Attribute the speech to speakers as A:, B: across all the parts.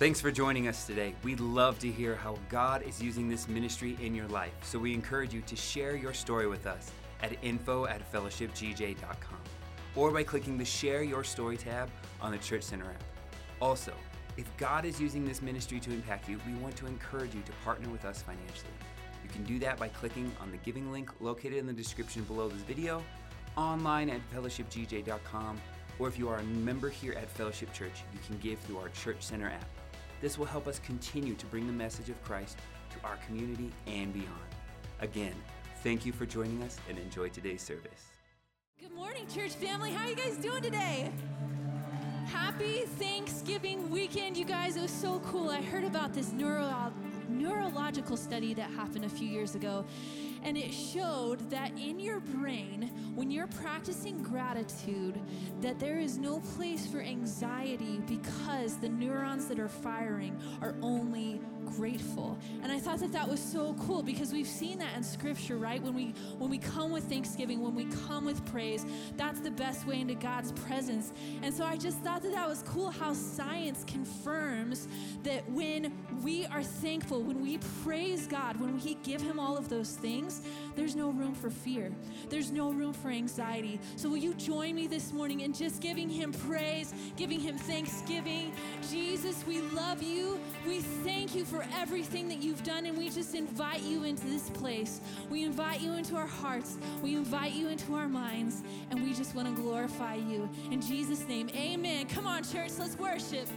A: Thanks for joining us today. We'd love to hear how God is using this ministry in your life, so we encourage you to share your story with us at info at fellowshipgj.com or by clicking the Share Your Story tab on the Church Center app. Also, if God is using this ministry to impact you, we want to encourage you to partner with us financially. You can do that by clicking on the giving link located in the description below this video, online at fellowshipgj.com, or if you are a member here at Fellowship Church, you can give through our Church Center app. This will help us continue to bring the message of Christ to our community and beyond. Again, thank you for joining us and enjoy today's service.
B: Good morning, church family. How are you guys doing today? Happy Thanksgiving weekend, you guys. It was so cool. I heard about this neuro- neurological study that happened a few years ago, and it showed that in your brain, when you're practicing gratitude, that there is no place for anxiety because the neurons that are firing are only grateful. And I thought that that was so cool because we've seen that in scripture, right? When we when we come with thanksgiving, when we come with praise, that's the best way into God's presence. And so I just thought that that was cool how science confirms that when we are thankful, when we praise God, when we give him all of those things, there's no room for fear. There's no room for anxiety. So will you join me this morning in just giving him praise, giving him thanksgiving? Jesus, we love you. We thank you for everything that you've done, and we just invite you into this place. We invite you into our hearts. We invite you into our minds, and we just want to glorify you. In Jesus' name, amen. Come on, church, let's worship.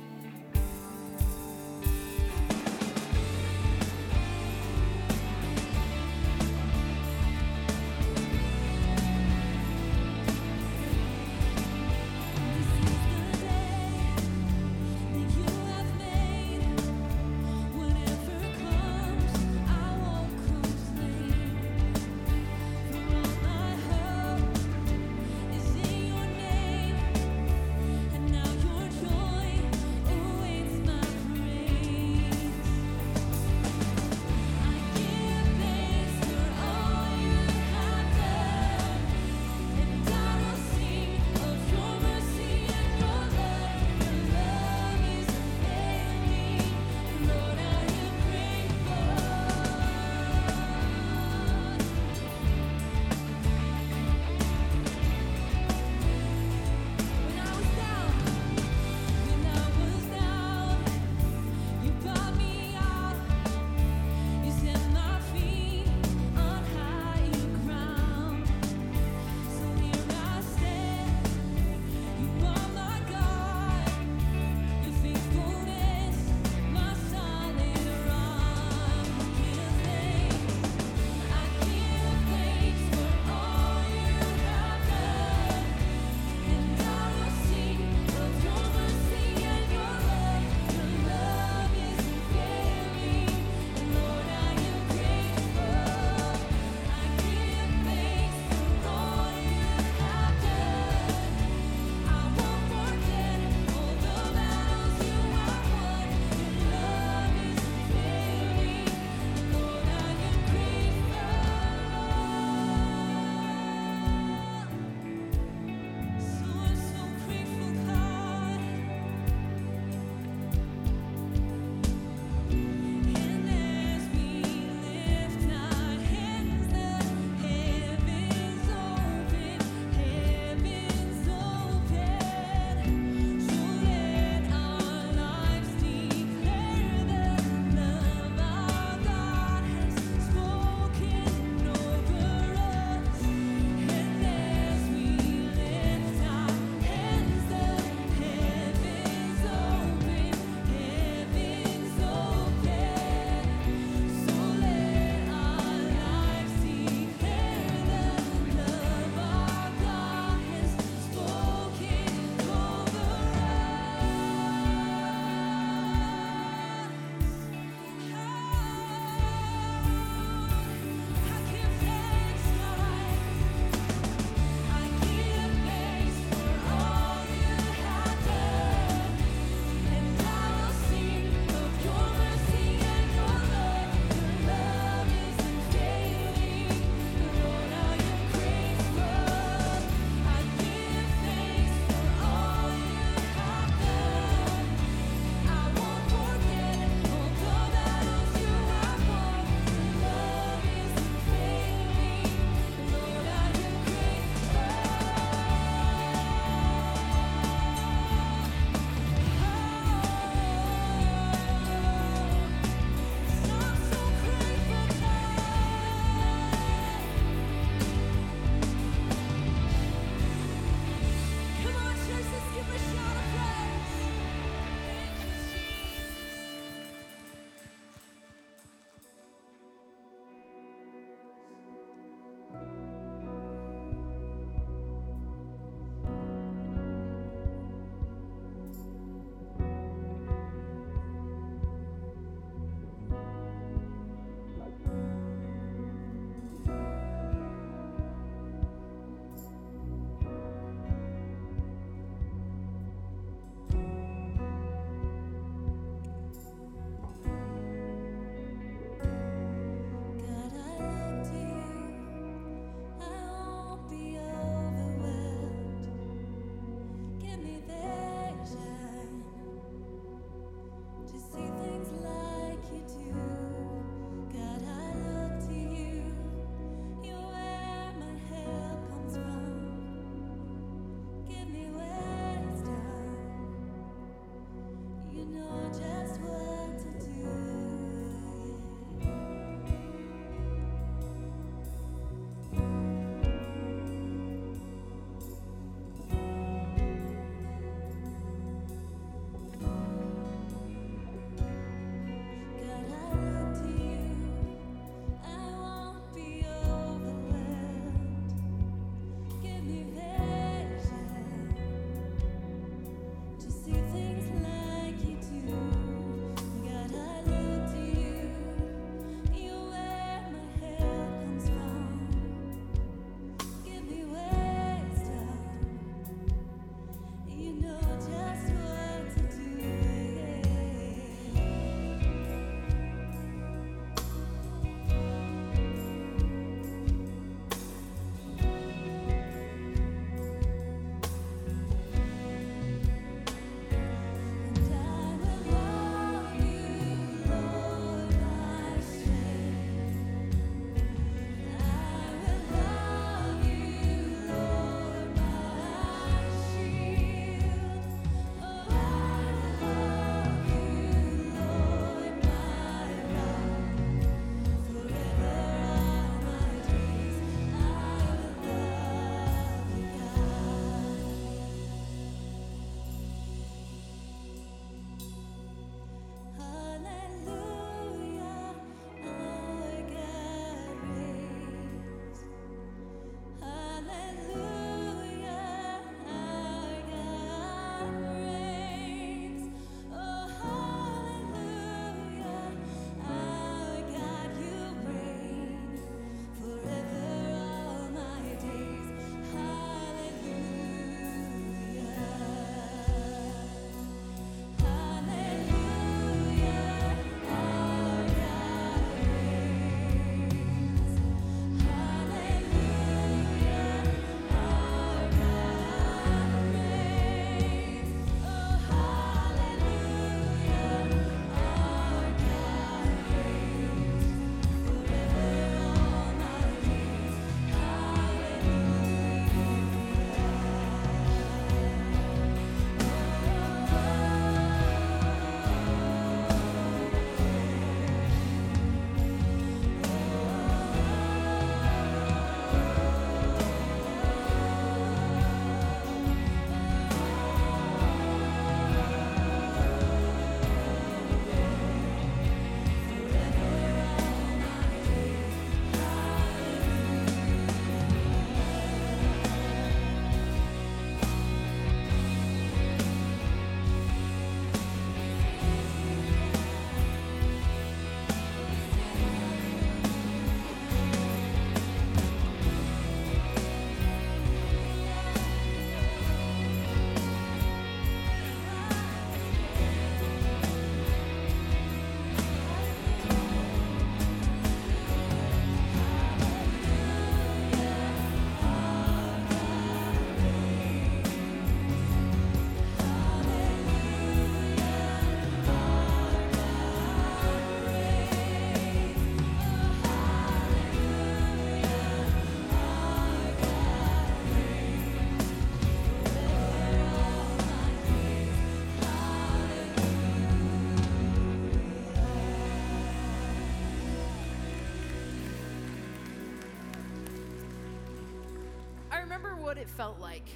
C: What it felt like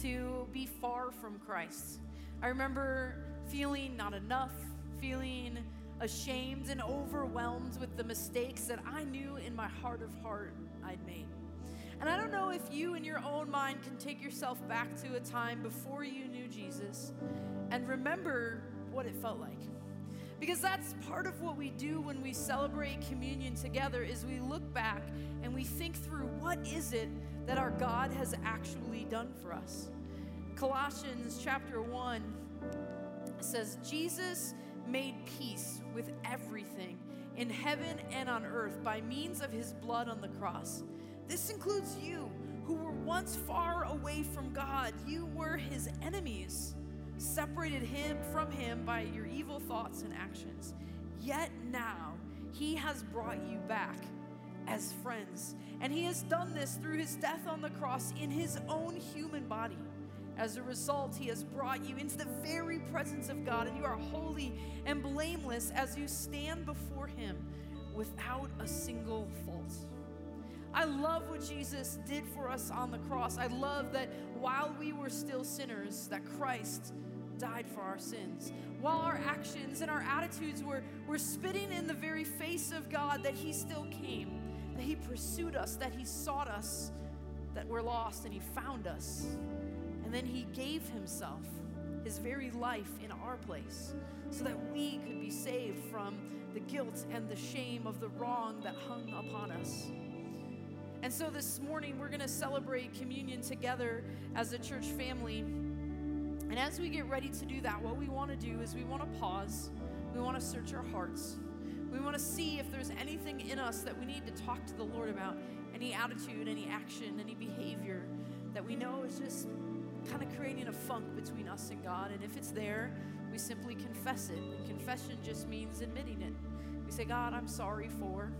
C: to be far from Christ. I remember feeling not enough, feeling ashamed and overwhelmed with the mistakes that I knew in my heart of heart I'd made. And I don't know if you, in your own mind, can take yourself back to a time before you knew Jesus and remember what it felt like. Because that's part of what we do when we celebrate communion together is we look back and we think through what is it that our God has actually done for us. Colossians chapter 1 says Jesus made peace with everything in heaven and on earth by means of his blood on the cross. This includes you who were once far away from God. You were his enemies, separated him from him by your evil thoughts and actions. Yet now he has brought you back as friends. And he has done this through his death on the cross in his own human body. As a result, he has brought you into the very presence of God, and you are holy and blameless as you stand before him without a single fault. I love what Jesus did for us on the cross. I love that while we were still sinners, that Christ died for our sins. While our actions and our attitudes were, were spitting in the very face of God, that He still came, that He pursued us, that He sought us, that we're lost, and He found us. And then He gave Himself, His very life in our place, so that we could be saved from the guilt and the shame of the wrong that hung upon us. And so this morning, we're going to celebrate communion together as a church family. And as we get ready to do that, what we want to do is we want to pause, we want to search our hearts. We want to see if there's anything in us that we need to talk to the Lord about any attitude, any action, any behavior that we know is just kind of creating a funk between us and God. And if it's there, we simply confess it. And confession just means admitting it. We say, God, I'm sorry for.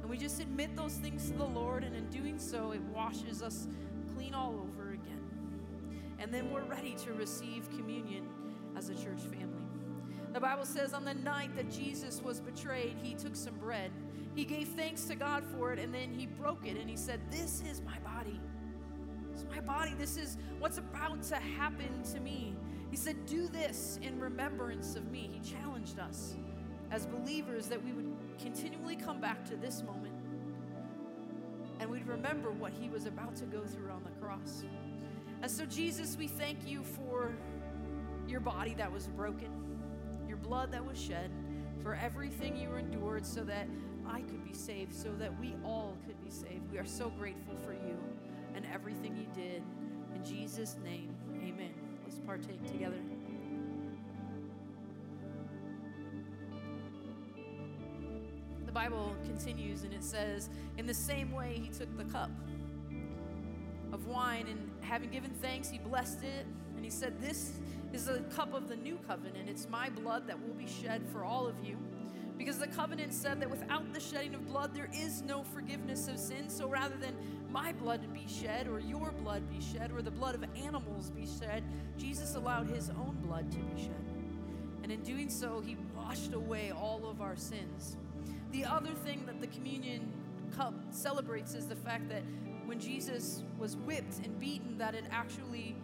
C: And we just admit those things to the Lord, and in doing so, it washes us clean all over. And then we're ready to receive communion as a church family. The Bible says on the night that Jesus was betrayed, he took some bread. He gave thanks to God for it, and then he broke it, and he said, This is my body. This is my body. This is what's about to happen to me. He said, Do this in remembrance of me. He challenged us as believers that we would continually come back to this moment and we'd remember what he was about to go through on the cross. And so, Jesus, we thank you for your body that was broken, your blood that was shed, for everything you endured so that I could be saved, so that we all could be saved. We are so grateful for you and everything you did. In Jesus' name, amen. Let's partake together. The Bible continues and it says, In the same way, he took the cup wine and having given thanks, he blessed it and he said, This is a cup of the new covenant. It's my blood that will be shed for all of you. Because the covenant said that without the shedding of blood, there is no forgiveness of sin. So rather than my blood be shed, or your blood be shed, or the blood of animals be shed, Jesus allowed his own blood to be shed. And in doing so, he washed away all of our sins. The other thing that the communion cup celebrates is the fact that when Jesus was whipped and beaten, that it actually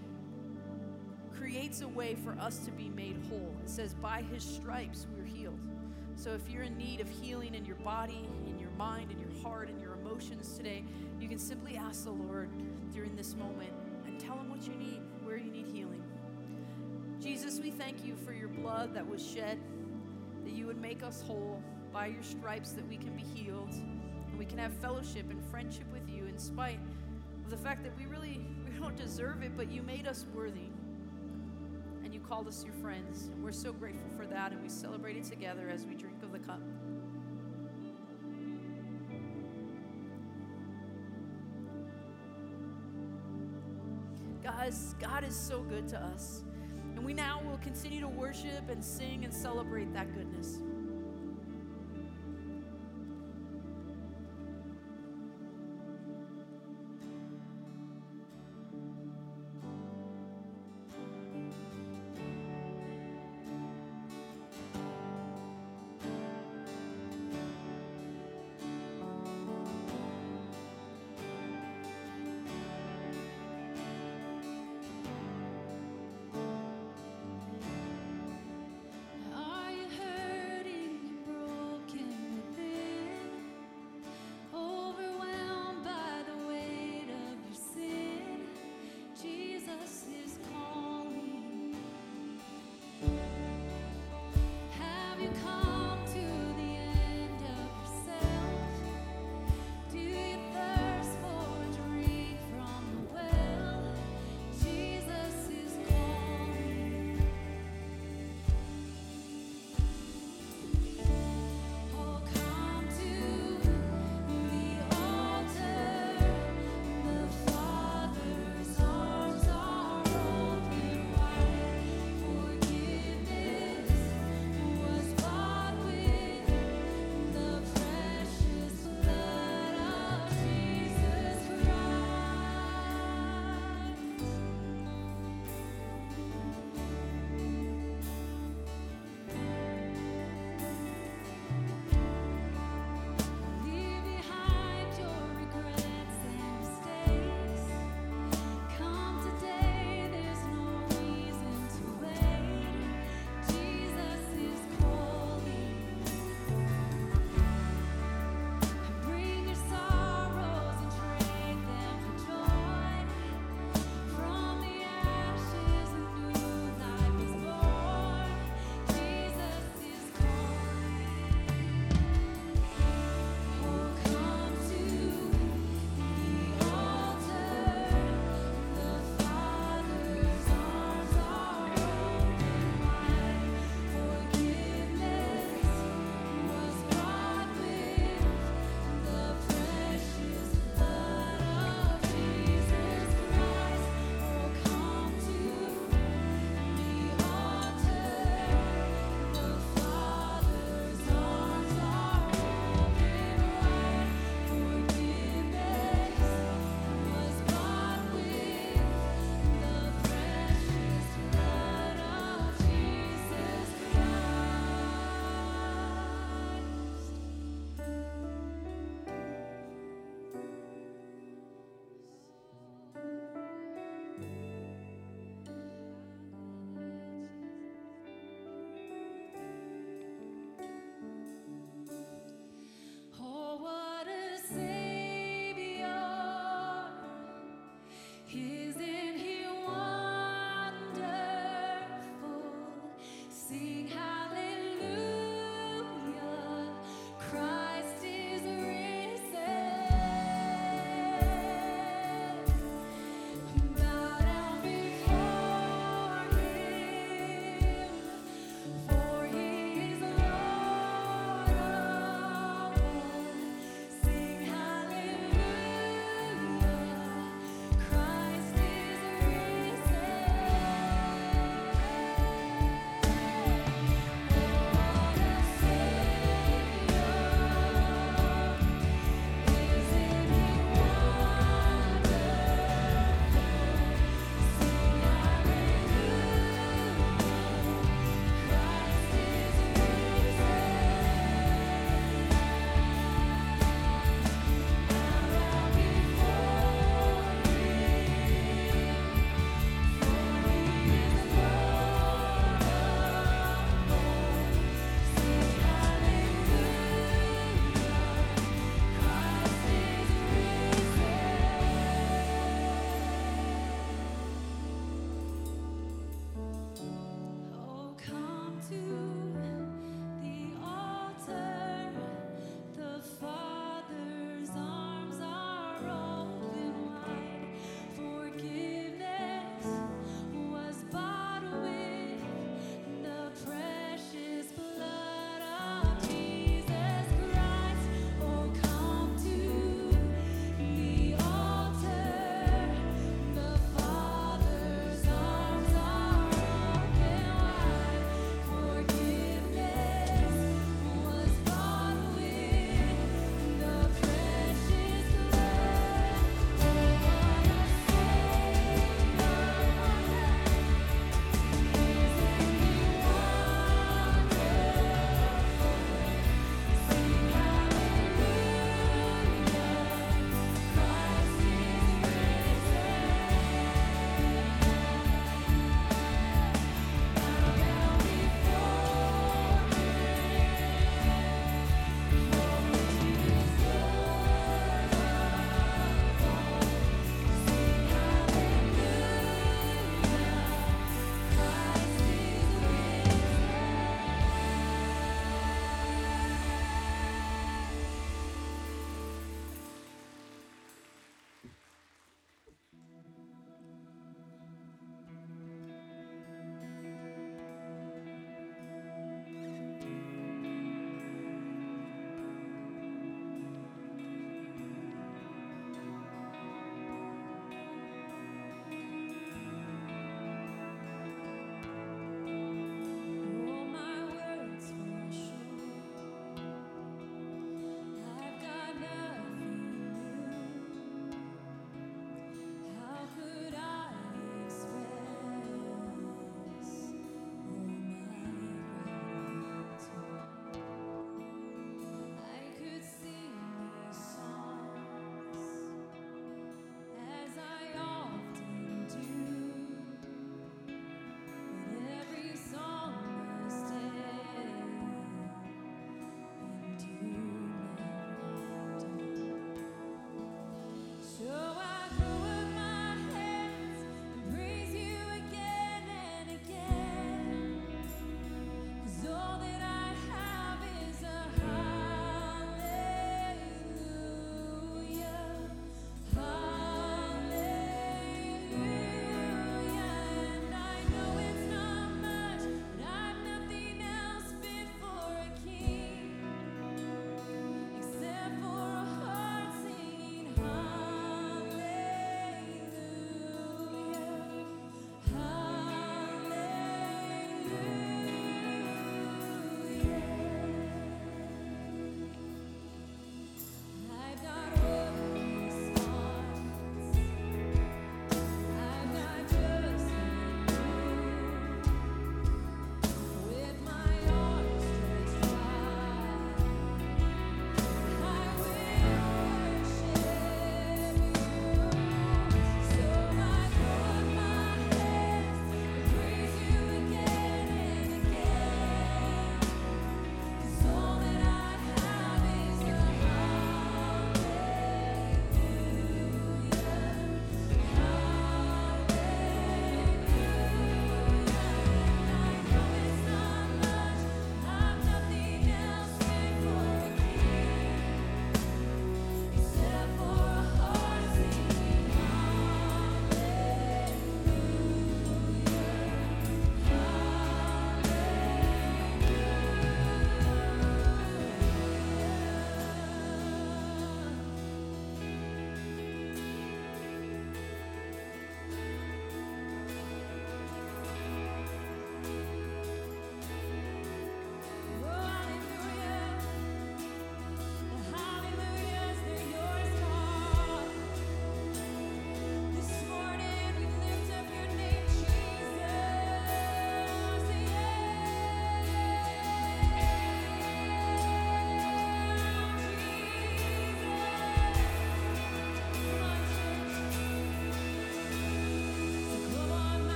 C: creates a way for us to be made whole. It says, by his stripes we're healed. So if you're in need of healing in your body, in your mind, in your heart, in your emotions today, you can simply ask the Lord during this moment and tell him what you need, where you need healing. Jesus, we thank you for your blood that was shed, that you would make us whole by your stripes that we can be healed and we can have fellowship and friendship with you in spite of the fact that we really we don't deserve it but you made us worthy and you called us your friends and we're so grateful for that and we celebrate it together as we drink of the cup Guys, God is so good to us. And we now will continue to worship and sing and celebrate that goodness.
B: Forgiveness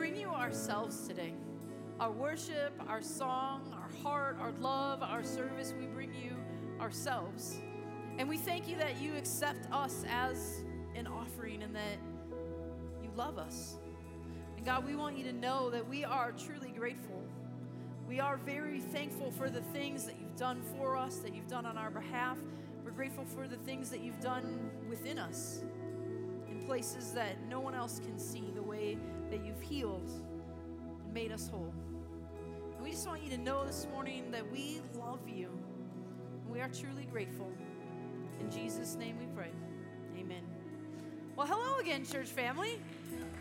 C: bring you ourselves today. Our worship, our song, our heart, our love, our service, we bring you ourselves. And we thank you that you accept us as an offering and that you love us. And God, we want you to know that we are truly grateful. We are very thankful for the things that you've done for us, that you've done on our behalf. We're grateful for the things that you've done within us in places that no one else can see, the way that you've healed and made us whole. And we just want you to know this morning that we love you. And we are truly grateful. In Jesus' name we pray. Amen. Well, hello again, church family.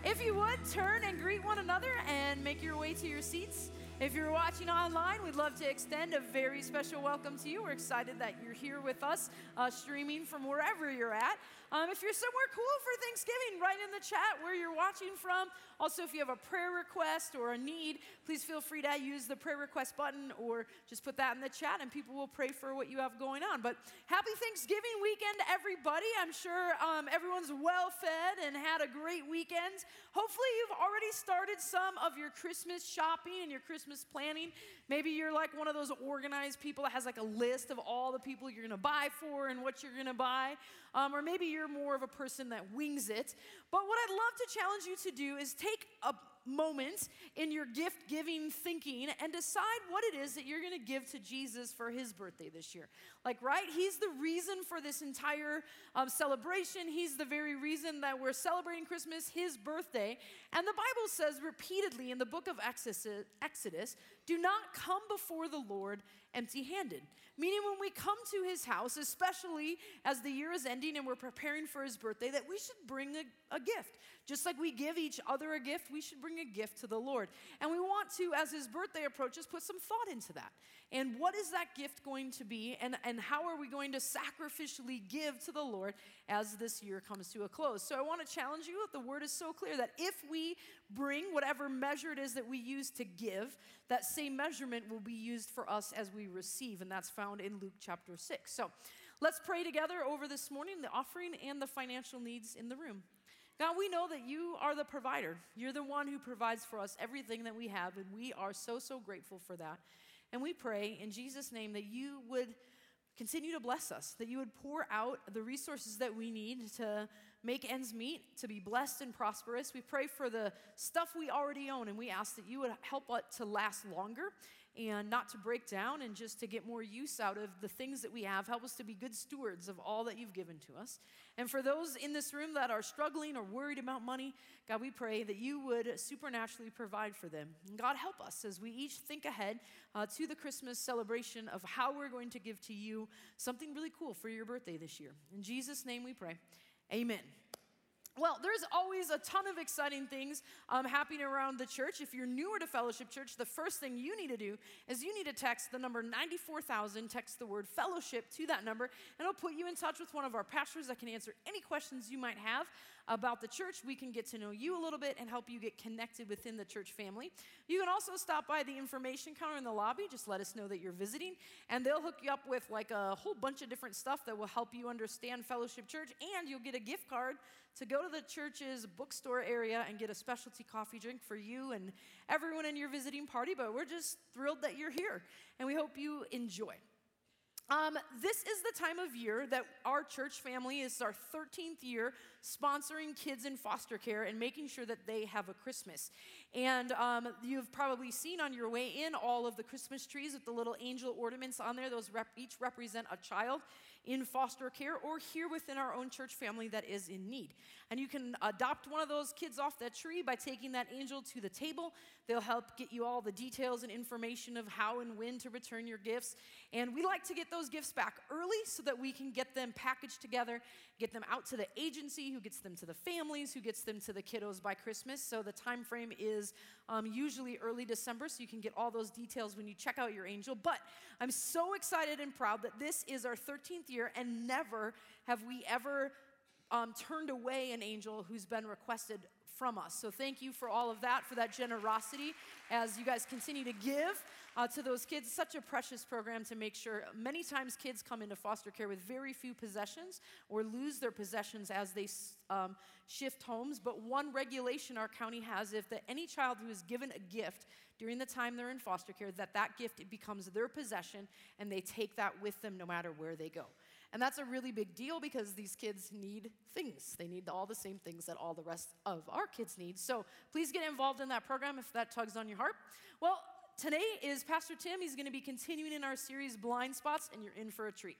C: If you would, turn and greet one another and make your way to your seats. If you're watching online, we'd love to extend a very special welcome to you. We're excited that you're here with us, uh, streaming from wherever you're at. Um, if you're somewhere cool for Thanksgiving, write in the chat where you're watching from. Also, if you have a prayer request or a need, please feel free to use the prayer request button or just put that in the chat and people will pray for what you have going on. But happy Thanksgiving weekend, everybody. I'm sure um, everyone's well fed and had a great weekend. Hopefully, you've already started some of your Christmas shopping and your Christmas planning. Maybe you're like one of those organized people that has like a list of all the people you're gonna buy for and what you're gonna buy. Um, or maybe you're more of a person that wings it. But what I'd love to challenge you to do is take a moment in your gift giving thinking and decide what it is that you're going to give to Jesus for his birthday this year. Like, right? He's the reason for this entire um, celebration. He's the very reason that we're celebrating Christmas, his birthday. And the Bible says repeatedly in the book of Exodus do not come before the Lord empty handed. Meaning, when we come to his house, especially as the year is ending and we're preparing for his birthday, that we should bring a, a, gift. Just like we give each other a gift, we should bring a gift to the Lord. And we want to, as his birthday approaches, put some thought into that. And what is that gift going to be? And, and how are we going to sacrificially give to the Lord as this year comes to a close? So I want to challenge you. The word is so clear that if we bring whatever measure it is that we use to give, that same measurement will be used for us as we receive. And that's found in Luke chapter 6. So let's pray together over this morning the offering and the financial needs in the room. God, we know that you are the provider. You're the one who provides for us everything that we have, and we are so, so grateful for that. And we pray in Jesus' name that you would continue to bless us, that you would pour out the resources that we need to make ends meet, to be blessed and prosperous. We pray for the stuff we already own, and we ask that you would help it to last longer and not to break down and just to get more use out of the things that we have. Help us to be good stewards of all that you've given to us. And for those in this room that are struggling or worried about money, God, we pray that you would supernaturally provide for them. And God, help us as we each think ahead uh, to the Christmas celebration of how we're going to give to you something really cool for your birthday this year. In Jesus' name we pray. Amen. Well, there's always a ton of exciting things um, happening around the church. If you're newer to Fellowship Church, the first thing you need to do is you need to text the number 94,000, text the word fellowship to that number, and it'll put you in touch with one of our pastors that can answer any questions you might have about the church. We can get to know you a little bit and help you get connected within the church family. You can also stop by the information counter in the lobby. Just let us know that you're visiting, and they'll hook you up with like a whole bunch of different stuff that will help you understand Fellowship Church, and you'll get a gift card to go to the church's bookstore area and get a specialty coffee drink for you and everyone in your visiting party. But we're just thrilled that you're here, and we hope you enjoy. Um, this is the time of year that our church family is our 13th year sponsoring kids in foster care and making sure that they have a Christmas. And um, you've probably seen on your way in all of the Christmas trees with the little angel ornaments on there. Those rep- each represent a child in foster care or here within our own church family that is in need. And you can adopt one of those kids off that tree by taking that angel to the table. They'll help get you all the details and information of how and when to return your gifts. And we like to get those gifts back early so that we can get them packaged together, get them out to the agency who gets them to the families, who gets them to the kiddos by Christmas. So the time frame is um, usually early December, so you can get all those details when you check out your angel. But I'm so excited and proud that this is our 13th year, and never have we ever um, turned away an angel who's been requested from us. So thank you for all of that, for that generosity as you guys continue to give uh, to those kids. Such a precious program to make sure. Many times kids come into foster care with very few possessions or lose their possessions as they um, shift homes. But one regulation our county has if that any child who is given a gift during the time they're in foster care, that that gift becomes their possession and they take that with them no matter where they go. And that's a really big deal because these kids need things. They need all the same things that all the rest of our kids need. So please get involved in that program if that tugs on your heart. Well, today is Pastor Tim. He's going to be continuing in our series Blind Spots, and you're in for a treat.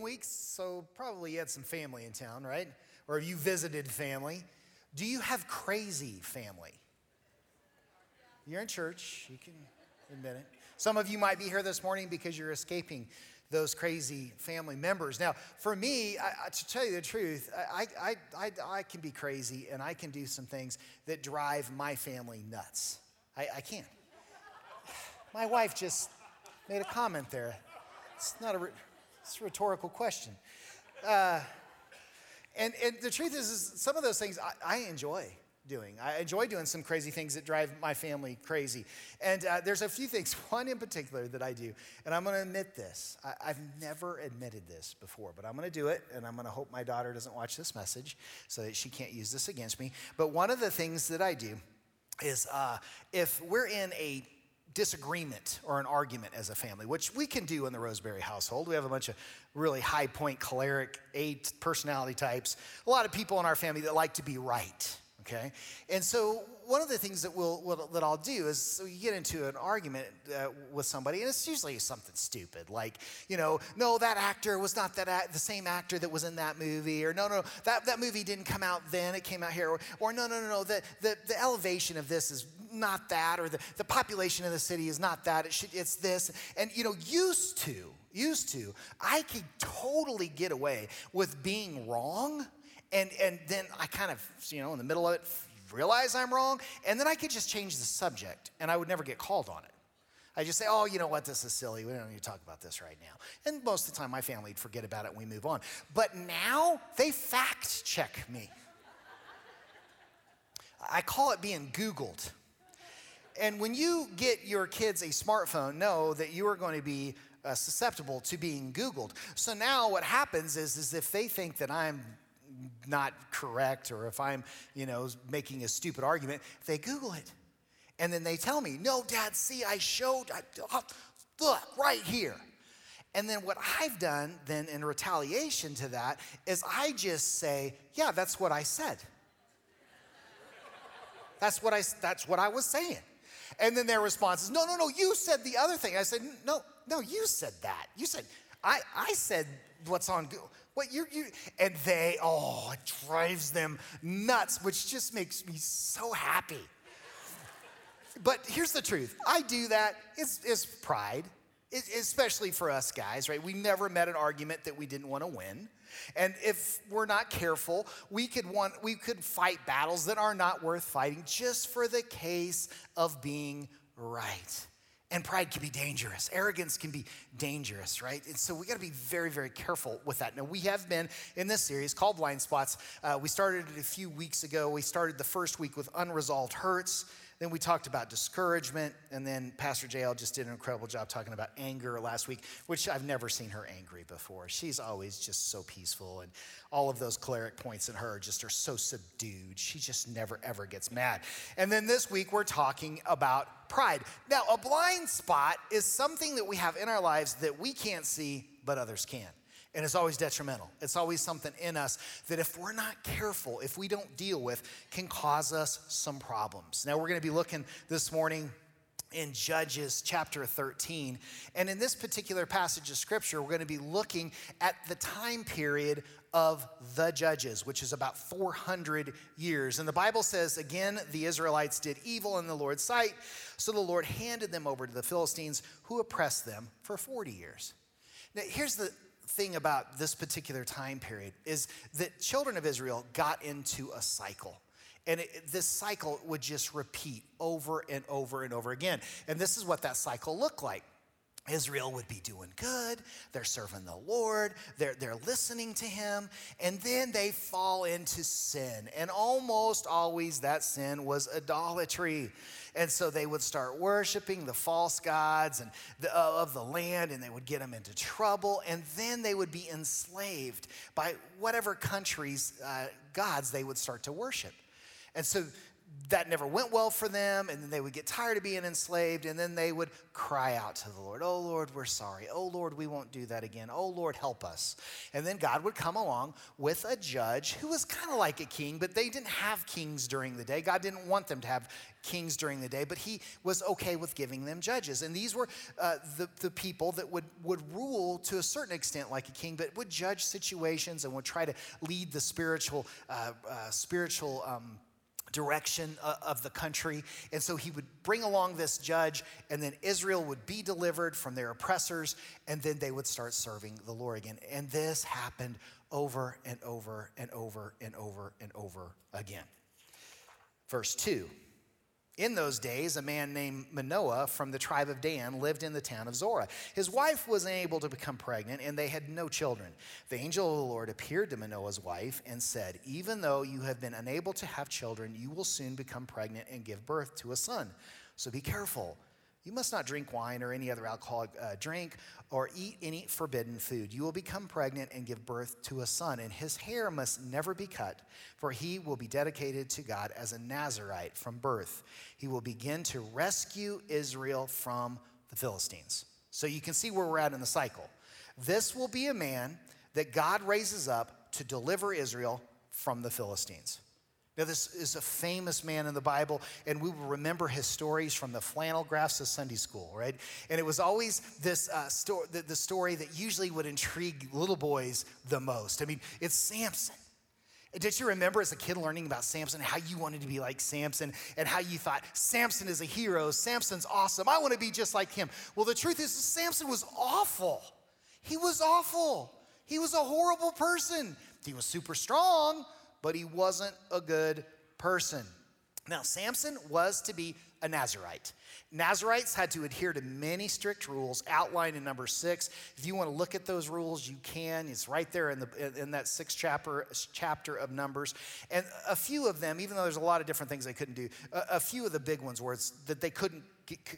D: Thanksgiving week, so probably you had some family in town, right? Or have you visited family. Do you have crazy family? You're in church, you can admit it. Some of you might be here this morning because you're escaping those crazy family members. Now, for me, I, to tell you the truth, I, I, I, I, can be crazy and I can do some things that drive my family nuts. I, I can. My wife just made a comment there. It's not a. It's a rhetorical question. Uh, and, and the truth is, is, some of those things I, I, enjoy doing. I enjoy doing some crazy things that drive my family crazy. And uh, there's a few things, one in particular that I do. And I'm going to admit this. I, have never admitted this before, but I'm going to do it. And I'm going to hope my daughter doesn't watch this message so that she can't use this against me. But one of the things that I do is uh, if we're in a disagreement or an argument as a family, which we can do in the Roseberry household. We have a bunch of really high point, choleric, eight personality types. A lot of people in our family that like to be right. Okay, and so one of the things that we'll, that I'll do is so you get into an argument uh, with somebody, and it's usually something stupid, like you know, no, that actor was not that act, the same actor that was in that movie, or no, no, that that movie didn't come out then, it came out here, or, or no, no, no, no, the, the the elevation of this is not that, or the, the population of the city is not that, it should, it's this. And, you know, used to, used to, I could totally get away with being wrong. And, and then I kind of, you know, in the middle of it, realize I'm wrong. And then I could just change the subject and I would never get called on it. I just say, oh, you know what, this is silly. We don't need to talk about this right now. And most of the time, my family would forget about it and we move on. But now, they fact check me. I call it being Googled. And when you get your kids a smartphone, know that you are going to be uh, susceptible to being Googled. So now what happens is, is if they think that I'm not correct or if I'm, you know, making a stupid argument, they Google it. And then they tell me, no, Dad, see, I showed, I, uh, look, right here. And then what I've done then in retaliation to that is I just say, yeah, that's what I said. That's what I, that's what I was saying. And then their response is, no, no, no, you said the other thing. I said, no, no, you said that. You said, I, I said what's on Google. What you, you, and they, oh, it drives them nuts, which just makes me so happy. But here's the truth I do that, it's, it's pride, it, especially for us guys, right? We never met an argument that we didn't want to win. And if we're not careful, we could want we could fight battles that are not worth fighting just for the case of being right. And pride can be dangerous. Arrogance can be dangerous, right? And so we got to be very, very careful with that. Now, we have been in this series called Blind Spots. Uh, we started it a few weeks ago. We started the first week with unresolved hurts. Then we talked about discouragement, and then Pastor JL just did an incredible job talking about anger last week, which I've never seen her angry before. She's always just so peaceful, and all of those choleric points in her just are so subdued. She just never, ever gets mad. And then this week, we're talking about pride. Now, a blind spot is something that we have in our lives that we can't see, but others can. And it's always detrimental. It's always something in us that if we're not careful, if we don't deal with, can cause us some problems. Now, we're going to be looking this morning in Judges chapter 13. And in this particular passage of scripture, we're going to be looking at the time period of the judges, which is about 400 years. And the Bible says, again, the Israelites did evil in the Lord's sight. So the Lord handed them over to the Philistines, who oppressed them for 40 years. Now, here's the thing about this particular time period is that children of Israel got into a cycle. And it, this cycle would just repeat over and over and over again. And this is what that cycle looked like. Israel would be doing good. They're serving the Lord. They're, they're listening to Him. And then they fall into sin. And almost always that sin was idolatry. And so they would start worshiping the false gods and the, uh, of the land, and they would get them into trouble. And then they would be enslaved by whatever country's uh, gods they would start to worship. And so that never went well for them, and then they would get tired of being enslaved, and then they would cry out to the Lord, Oh Lord, we're sorry. Oh Lord, we won't do that again. Oh Lord, help us. And then God would come along with a judge who was kind of like a king, but they didn't have kings during the day. God didn't want them to have kings during the day, but he was okay with giving them judges. And these were uh, the, the people that would, would rule to a certain extent like a king, but would judge situations and would try to lead the spiritual, uh, uh, spiritual, um, direction uh, of the country. And so he would bring along this judge, and then Israel would be delivered from their oppressors, and then they would start serving the Lord again. And this happened over and over and over and over and over again. Verse 2 in those days, a man named Manoah from the tribe of Dan lived in the town of Zorah. His wife was unable to become pregnant, and they had no children. The angel of the Lord appeared to Manoah's wife and said, Even though you have been unable to have children, you will soon become pregnant and give birth to a son. So be careful you must not drink wine or any other alcoholic uh, drink or eat any forbidden food. You will become pregnant and give birth to a son, and his hair must never be cut, for he will be dedicated to God as a Nazarite from birth. He will begin to rescue Israel from the Philistines. So you can see where we're at in the cycle. This will be a man that God raises up to deliver Israel from the Philistines. Now, this is a famous man in the Bible, and we will remember his stories from the flannel graphs of Sunday school, right? And it was always this uh, the, the story that usually would intrigue little boys the most. I mean, it's Samson. Did you remember as a kid learning about Samson, how you wanted to be like Samson and how you thought, Samson is a hero, Samson's awesome, I want to be just like him? Well, the truth is, Samson was awful. He was awful. He was a horrible person. He was super strong, but he wasn't a good person. Now, Samson was to be a Nazarite. Nazarites had to adhere to many strict rules outlined in number six. If you want to look at those rules, you can. It's right there in, the, in that sixth chapter, chapter of Numbers. And a few of them, even though there's a lot of different things they couldn't do, a, a few of the big ones were that they couldn't,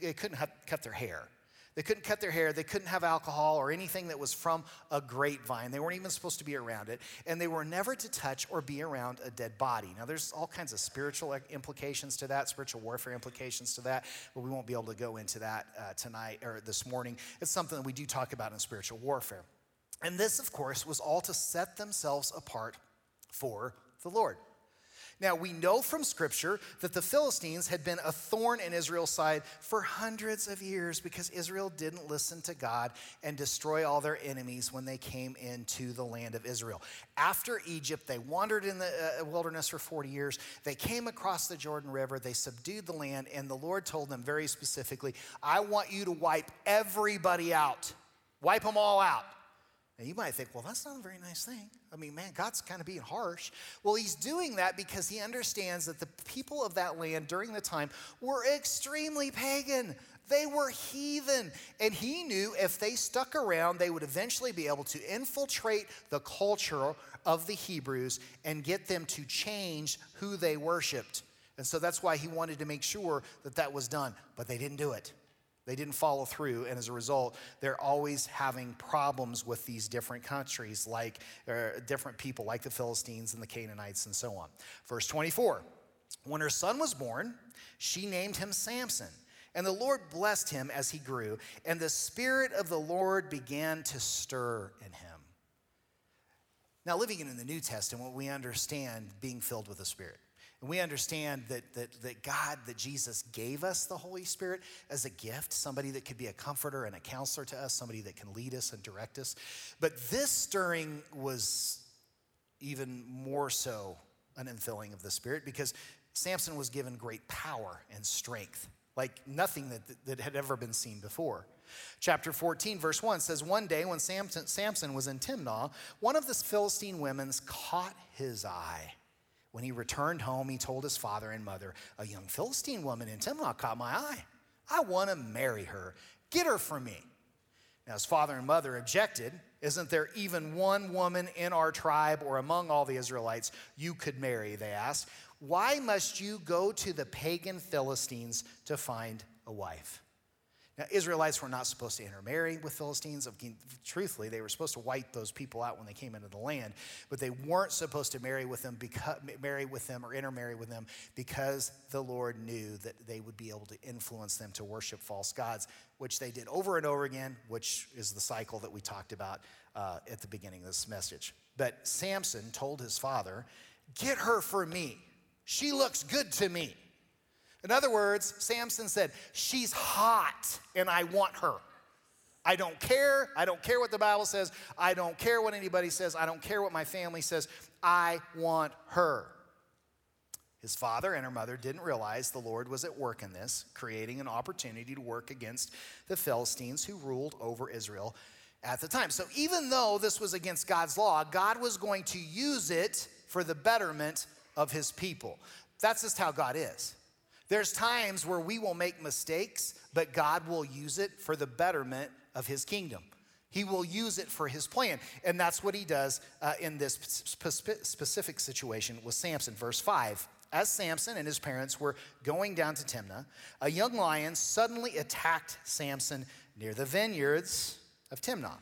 D: they couldn't cut their hair. They couldn't cut their hair. They couldn't have alcohol or anything that was from a grapevine. They weren't even supposed to be around it. And they were never to touch or be around a dead body. Now, there's all kinds of spiritual implications to that, spiritual warfare implications to that, but we won't be able to go into that uh, tonight or this morning. It's something that we do talk about in spiritual warfare. And this, of course, was all to set themselves apart for the Lord. Now, we know from Scripture that the Philistines had been a thorn in Israel's side for hundreds of years because Israel didn't listen to God and destroy all their enemies when they came into the land of Israel. After Egypt, they wandered in the uh, wilderness for 40 years. They came across the Jordan River, they subdued the land, and the Lord told them very specifically, I want you to wipe everybody out, wipe them all out. And you might think, well, that's not a very nice thing. I mean, man, God's kind of being harsh. Well, he's doing that because he understands that the people of that land during the time were extremely pagan. They were heathen. And he knew if they stuck around, they would eventually be able to infiltrate the culture of the Hebrews and get them to change who they worshiped. And so that's why he wanted to make sure that that was done. But they didn't do it. They didn't follow through, and as a result, they're always having problems with these different countries, like uh, different people, like the Philistines and the Canaanites, and so on. Verse 24 When her son was born, she named him Samson. And the Lord blessed him as he grew, and the Spirit of the Lord began to stir in him. Now, living in the New Testament, we understand being filled with the Spirit. And we understand that, that, that God, that Jesus gave us the Holy Spirit as a gift, somebody that could be a comforter and a counselor to us, somebody that can lead us and direct us. But this stirring was even more so an infilling of the Spirit because Samson was given great power and strength, like nothing that, that had ever been seen before. Chapter 14, verse 1 says, One day when Samson, Samson was in Timnah, one of the Philistine women caught his eye. When he returned home, he told his father and mother, A young Philistine woman in Timnah caught my eye. I want to marry her. Get her for me. Now, his father and mother objected. Isn't there even one woman in our tribe or among all the Israelites you could marry? They asked. Why must you go to the pagan Philistines to find a wife? Now, Israelites were not supposed to intermarry with Philistines. Truthfully, they were supposed to wipe those people out when they came into the land, but they weren't supposed to marry with them, because, marry with them or intermarry with them because the Lord knew that they would be able to influence them to worship false gods, which they did over and over again, which is the cycle that we talked about uh, at the beginning of this message. But Samson told his father, Get her for me. She looks good to me. In other words, Samson said, She's hot and I want her. I don't care. I don't care what the Bible says. I don't care what anybody says. I don't care what my family says. I want her. His father and her mother didn't realize the Lord was at work in this, creating an opportunity to work against the Philistines who ruled over Israel at the time. So even though this was against God's law, God was going to use it for the betterment of his people. That's just how God is. There's times where we will make mistakes, but God will use it for the betterment of his kingdom. He will use it for his plan. And that's what he does uh, in this specific situation with Samson. Verse 5 As Samson and his parents were going down to Timnah, a young lion suddenly attacked Samson near the vineyards of Timnah.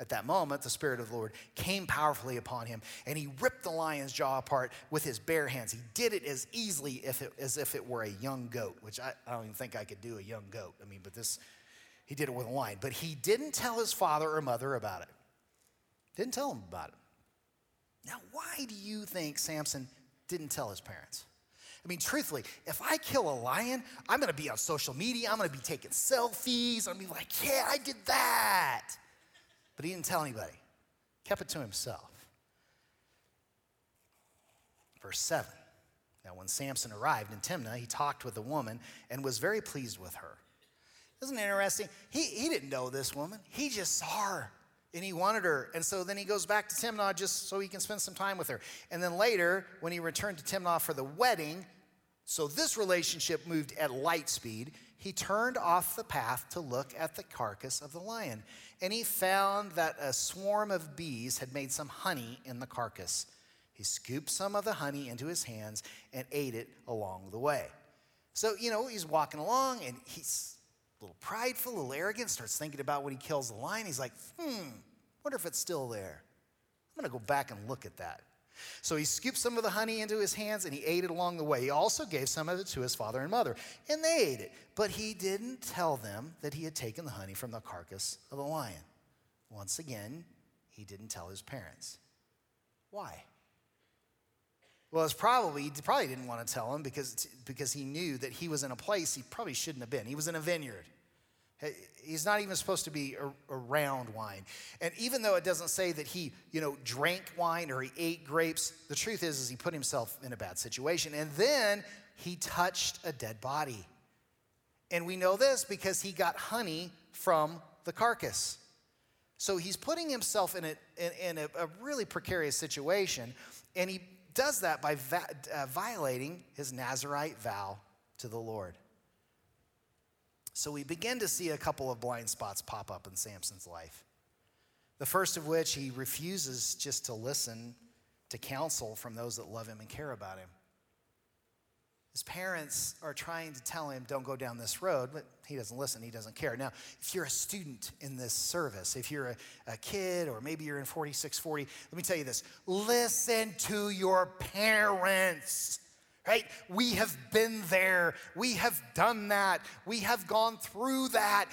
D: At that moment, the Spirit of the Lord came powerfully upon him, and he ripped the lion's jaw apart with his bare hands. He did it as easily if it, as if it were a young goat, which I, I don't even think I could do a young goat. I mean, but this, he did it with a lion. But he didn't tell his father or mother about it. Didn't tell him about it. Now, why do you think Samson didn't tell his parents? I mean, truthfully, if I kill a lion, I'm gonna be on social media, I'm gonna be taking selfies, I'm gonna be like, yeah, I did that. But he didn't tell anybody, kept it to himself. Verse 7. Now, when Samson arrived in Timnah, he talked with the woman and was very pleased with her. Isn't it interesting? He, he didn't know this woman, he just saw her and he wanted her. And so then he goes back to Timnah just so he can spend some time with her. And then later, when he returned to Timnah for the wedding, so this relationship moved at light speed, he turned off the path to look at the carcass of the lion and he found that a swarm of bees had made some honey in the carcass. He scooped some of the honey into his hands and ate it along the way. So, you know, he's walking along and he's a little prideful, a little arrogant, starts thinking about when he kills the lion. He's like, hmm, wonder if it's still there. I'm going to go back and look at that. So he scooped some of the honey into his hands and he ate it along the way. He also gave some of it to his father and mother, and they ate it. But he didn't tell them that he had taken the honey from the carcass of a lion. Once again, he didn't tell his parents. Why? Well, it's probably he probably didn't want to tell him because, because he knew that he was in a place he probably shouldn't have been. He was in a vineyard. He's not even supposed to be around wine. And even though it doesn't say that he, you know, drank wine or he ate grapes, the truth is, is he put himself in a bad situation. And then he touched a dead body. And we know this because he got honey from the carcass. So he's putting himself in a, in, in a, a really precarious situation. And he does that by va- uh, violating his Nazarite vow to the Lord. So we begin to see a couple of blind spots pop up in Samson's life. The first of which, he refuses just to listen to counsel from those that love him and care about him. His parents are trying to tell him, don't go down this road, but he doesn't listen, he doesn't care. Now, if you're a student in this service, if you're a, a kid or maybe you're in 4640, let me tell you this listen to your parents right? We have been there. We have done that. We have gone through that.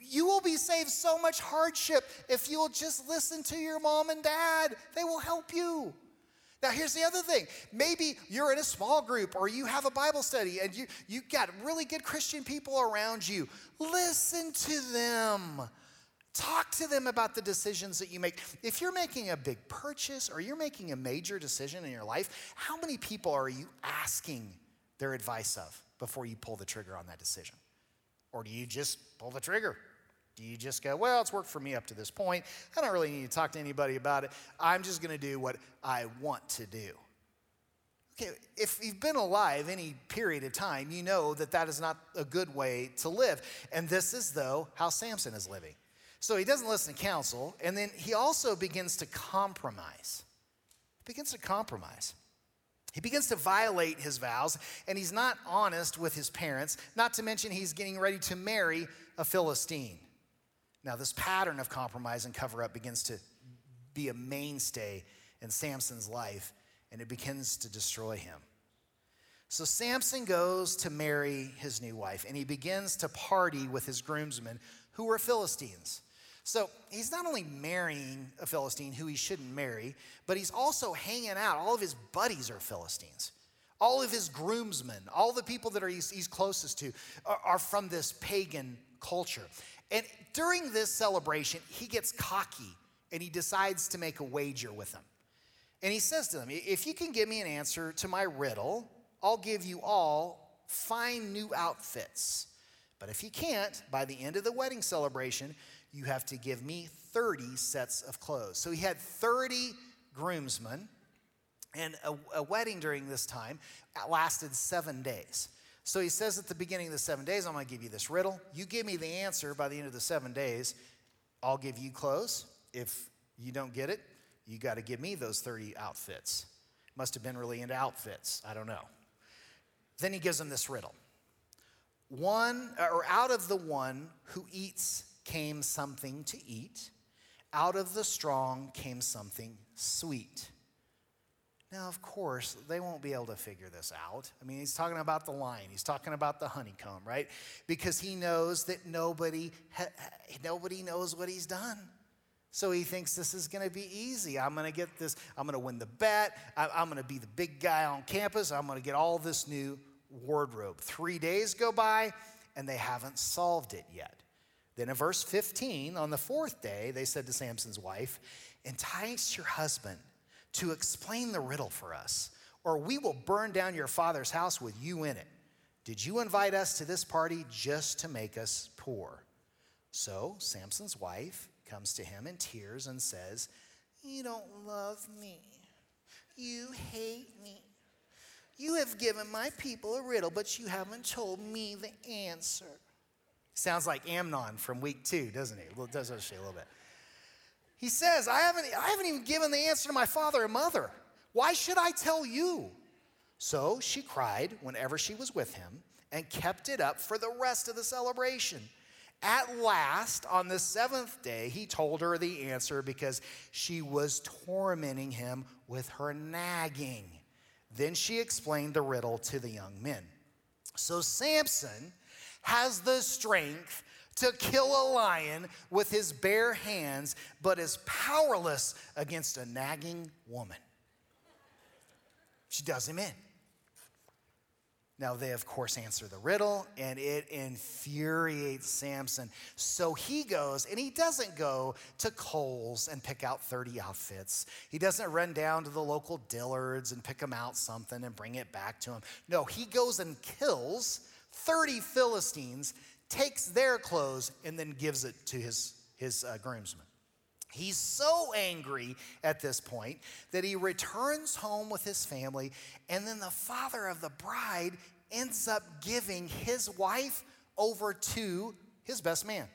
D: You will be saved so much hardship if you will just listen to your mom and dad. They will help you. Now, here's the other thing. Maybe you're in a small group or you have a Bible study and you, you got really good Christian people around you. Listen to them. Talk to them about the decisions that you make. If you're making a big purchase or you're making a major decision in your life, how many people are you asking their advice of before you pull the trigger on that decision? Or do you just pull the trigger? Do you just go, well, it's worked for me up to this point. I don't really need to talk to anybody about it. I'm just going to do what I want to do. Okay, if you've been alive any period of time, you know that that is not a good way to live. And this is, though, how Samson is living. So he doesn't listen to counsel, and then he also begins to compromise. He begins to compromise. He begins to violate his vows, and he's not honest with his parents, not to mention he's getting ready to marry a Philistine. Now, this pattern of compromise and cover up begins to be a mainstay in Samson's life, and it begins to destroy him. So, Samson goes to marry his new wife, and he begins to party with his groomsmen, who were Philistines. So, he's not only marrying a Philistine who he shouldn't marry, but he's also hanging out. All of his buddies are Philistines. All of his groomsmen, all the people that are he's, he's closest to, are, are from this pagan culture. And during this celebration, he gets cocky and he decides to make a wager with them. And he says to them, If you can give me an answer to my riddle, I'll give you all fine new outfits. But if you can't, by the end of the wedding celebration, you have to give me 30 sets of clothes. So he had 30 groomsmen, and a, a wedding during this time lasted seven days. So he says at the beginning of the seven days, I'm going to give you this riddle. You give me the answer by the end of the seven days, I'll give you clothes. If you don't get it, you got to give me those 30 outfits. Must have been really into outfits. I don't know. Then he gives them this riddle. One, or out of the one who eats came something to eat, out of the strong came something sweet. Now, of course, they won't be able to figure this out. I mean, he's talking about the lion, he's talking about the honeycomb, right? Because he knows that nobody, ha- nobody knows what he's done. So he thinks this is going to be easy. I'm going to get this, I'm going to win the bet. I'm going to be the big guy on campus. I'm going to get all this new wardrobe. Three days go by, and they haven't solved it yet. Then in verse 15, on the fourth day, they said to Samson's wife, Entice your husband to explain the riddle for us, or we will burn down your father's house with you in it. Did you invite us to this party just to make us poor? So Samson's wife comes to him in tears and says, You don't love me. You hate me. You have given my people a riddle, but you haven't told me the answer. Sounds like Amnon from week two, doesn't he? Well, does actually a little bit. He says, I haven't, I haven't even given the answer to my father and mother. Why should I tell you? So she cried whenever she was with him and kept it up for the rest of the celebration. At last, on the seventh day, he told her the answer because she was tormenting him with her nagging. Then she explained the riddle to the young men. So Samson has the strength to kill a lion with his bare hands, but is powerless against a nagging woman. She does him in. Now, they, of course, answer the riddle, and it infuriates Samson. So he goes, and he doesn't go to Kohl's and pick out 30 outfits. He doesn't run down to the local Dillard's and pick them out something and bring it back to him. No, he goes and kills 30 Philistines takes their clothes and then gives it to his, his uh, groomsmen. He's so angry at this point that he returns home with his family, and then the father of the bride ends up giving his wife over to his best man.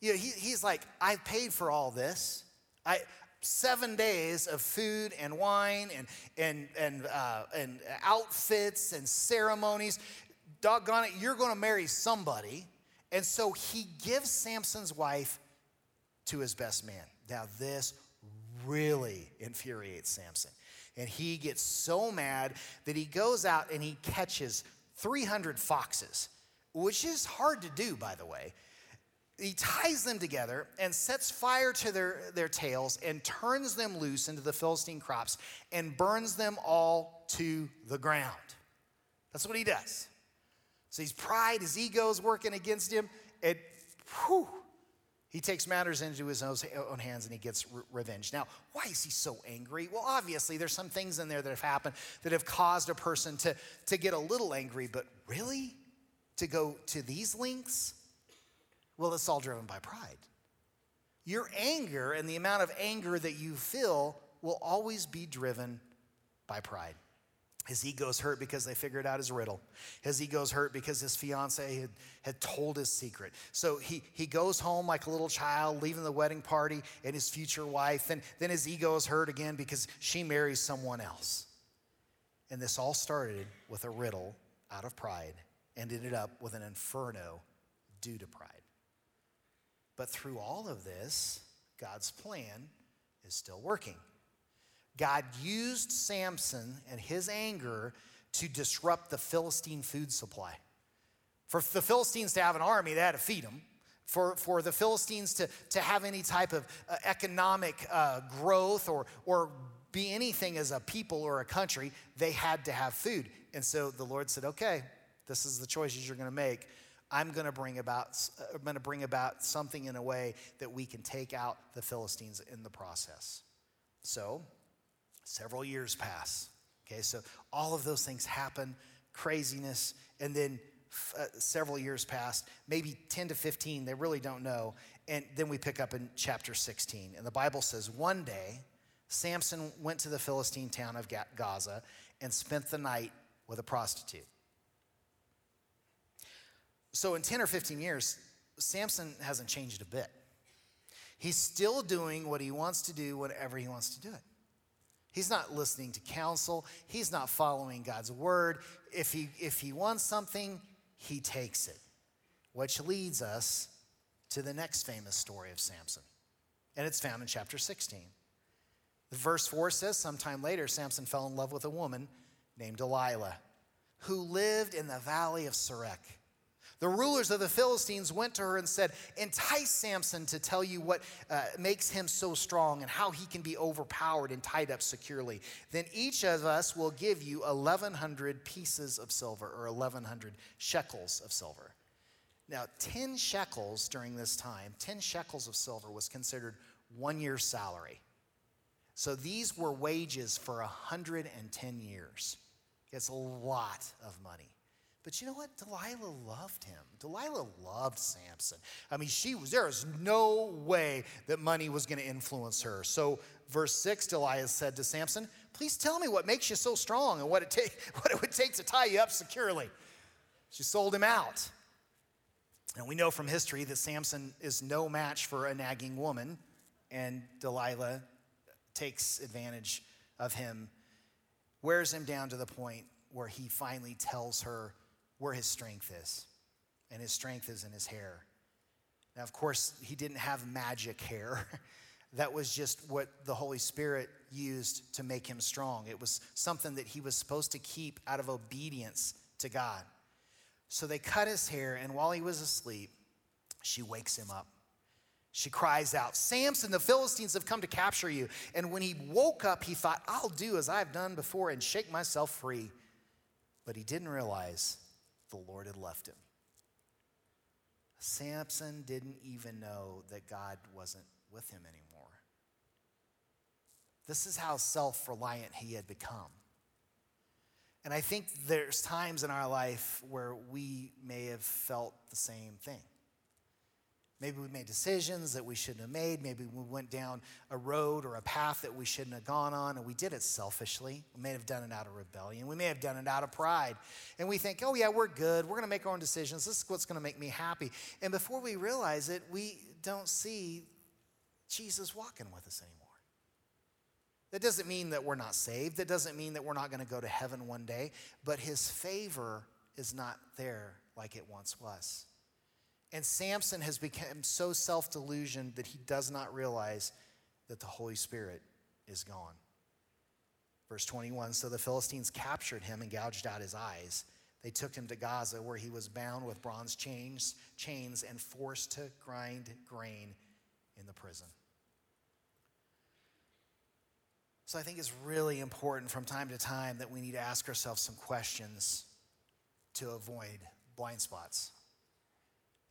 D: You know, he, he's like, I've paid for all this. I, seven days of food and wine and, and, and, uh, and outfits and ceremonies doggone it, you're going to marry somebody. And so he gives Samson's wife to his best man. Now, this really infuriates Samson. And he gets so mad that he goes out and he catches 300 foxes, which is hard to do, by the way. He ties them together and sets fire to their, their tails and turns them loose into the Philistine crops and burns them all to the ground. That's what he does. So his pride, his ego is working against him. And whew, he takes matters into his own hands and he gets re- revenge. Now, why is he so angry? Well, obviously, there's some things in there that have happened that have caused a person to, to get a little angry, but really? To go to these lengths? Well, it's all driven by pride. Your anger and the amount of anger that you feel will always be driven by pride. His ego's hurt because they figured out his riddle. His ego's hurt because his fiance had, had told his secret. So he, he goes home like a little child, leaving the wedding party and his future wife. And then his ego is hurt again because she marries someone else. And this all started with a riddle out of pride and ended up with an inferno due to pride. But through all of this, God's plan is still working. God used Samson and his anger to disrupt the Philistine food supply. For the Philistines to have an army, they had to feed them. For, for the Philistines to, to have any type of uh, economic uh, growth or, or be anything as a people or a country, they had to have food. And so the Lord said, okay, this is the choices you're going to make. I'm going to bring about I'm going to bring about something in a way that we can take out the Philistines in the process. So, several years pass. Okay, so all of those things happen, craziness, and then uh, several years pass, maybe 10 to 15, they really don't know. And then we pick up in chapter 16. And the Bible says, one day, Samson went to the Philistine town of Gaza and spent the night with a prostitute. So in 10 or 15 years, Samson hasn't changed a bit. He's still doing what he wants to do whenever he wants to do it. He's not listening to counsel. He's not following God's word. If he, if he wants something, he takes it. Which leads us to the next famous story of Samson. And it's found in chapter 16. Verse 4 says, Sometime later, Samson fell in love with a woman named Delilah, who lived in the valley of Sorek. The rulers of the Philistines went to her and said, Entice Samson to tell you what uh, makes him so strong and how he can be overpowered and tied up securely. Then each of us will give you 1,100 pieces of silver or 1,100 shekels of silver. Now, 10 shekels during this time, 10 shekels of silver was considered one year's salary. So these were wages for 110 years. It's a lot of money. But you know what? Delilah loved him. Delilah loved Samson. I mean, she was there is no way that money was going to influence her. So, verse 6, Delilah said to Samson, Please tell me what makes you so strong and what it, take, what it would take to tie you up securely. She sold him out. And we know from history that Samson is no match for a nagging woman, and Delilah takes advantage of him, wears him down to the point where he finally tells her where his strength is. And his strength is in his hair. Now, of course, he didn't have magic hair. that was just what the Holy Spirit used to make him strong. It was something that he was supposed to keep out of obedience to God. So they cut his hair, and while he was asleep, she wakes him up. She cries out, Samson, the Philistines have come to capture you. And when he woke up, he thought, I'll do as I've done before and shake myself free. But he didn't realize the Lord had left him. Samson didn't even know that God wasn't with him anymore. This is how self reliant he had become. And I think there's times in our life where we may have felt the same thing. Maybe we made decisions that we shouldn't have made. Maybe we went down a road or a path that we shouldn't have gone on, and we did it selfishly. We may have done it out of rebellion. We may have done it out of pride. And we think, oh, yeah, we're good. We're going to make our own decisions. This is what's going to make me happy. And before we realize it, we don't see Jesus walking with us anymore. That doesn't mean that we're not saved. That doesn't mean that we're not going to go to heaven one day. But his favor is not there like it once was. And Samson has become so self delusioned that he does not realize that the Holy Spirit is gone. Verse 21 So the Philistines captured him and gouged out his eyes. They took him to Gaza, where he was bound with bronze chains, chains and forced to grind grain in the prison. So I think it's really important from time to time that we need to ask ourselves some questions to avoid blind spots.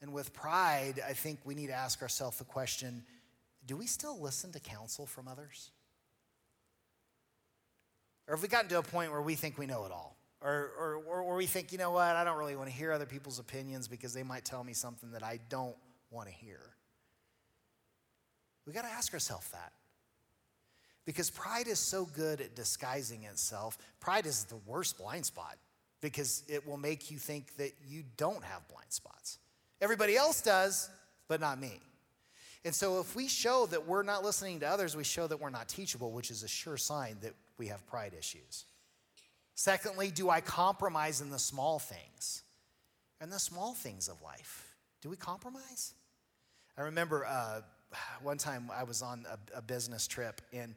D: And with pride, I think we need to ask ourselves the question do we still listen to counsel from others? Or have we gotten to a point where we think we know it all? Or, or, or, we think, you know what, I don't really want to hear other people's opinions because they might tell me something that I don't want to hear. We got to ask ourselves that. Because pride is so good at disguising itself. Pride is the worst blind spot because it will make you think that you don't have blind spots. Everybody else does, but not me. And so if we show that we're not listening to others, we show that we're not teachable, which is a sure sign that we have pride issues. Secondly, do I compromise in the small things? And the small things of life. Do we compromise? I remember uh, one time I was on a, a business trip and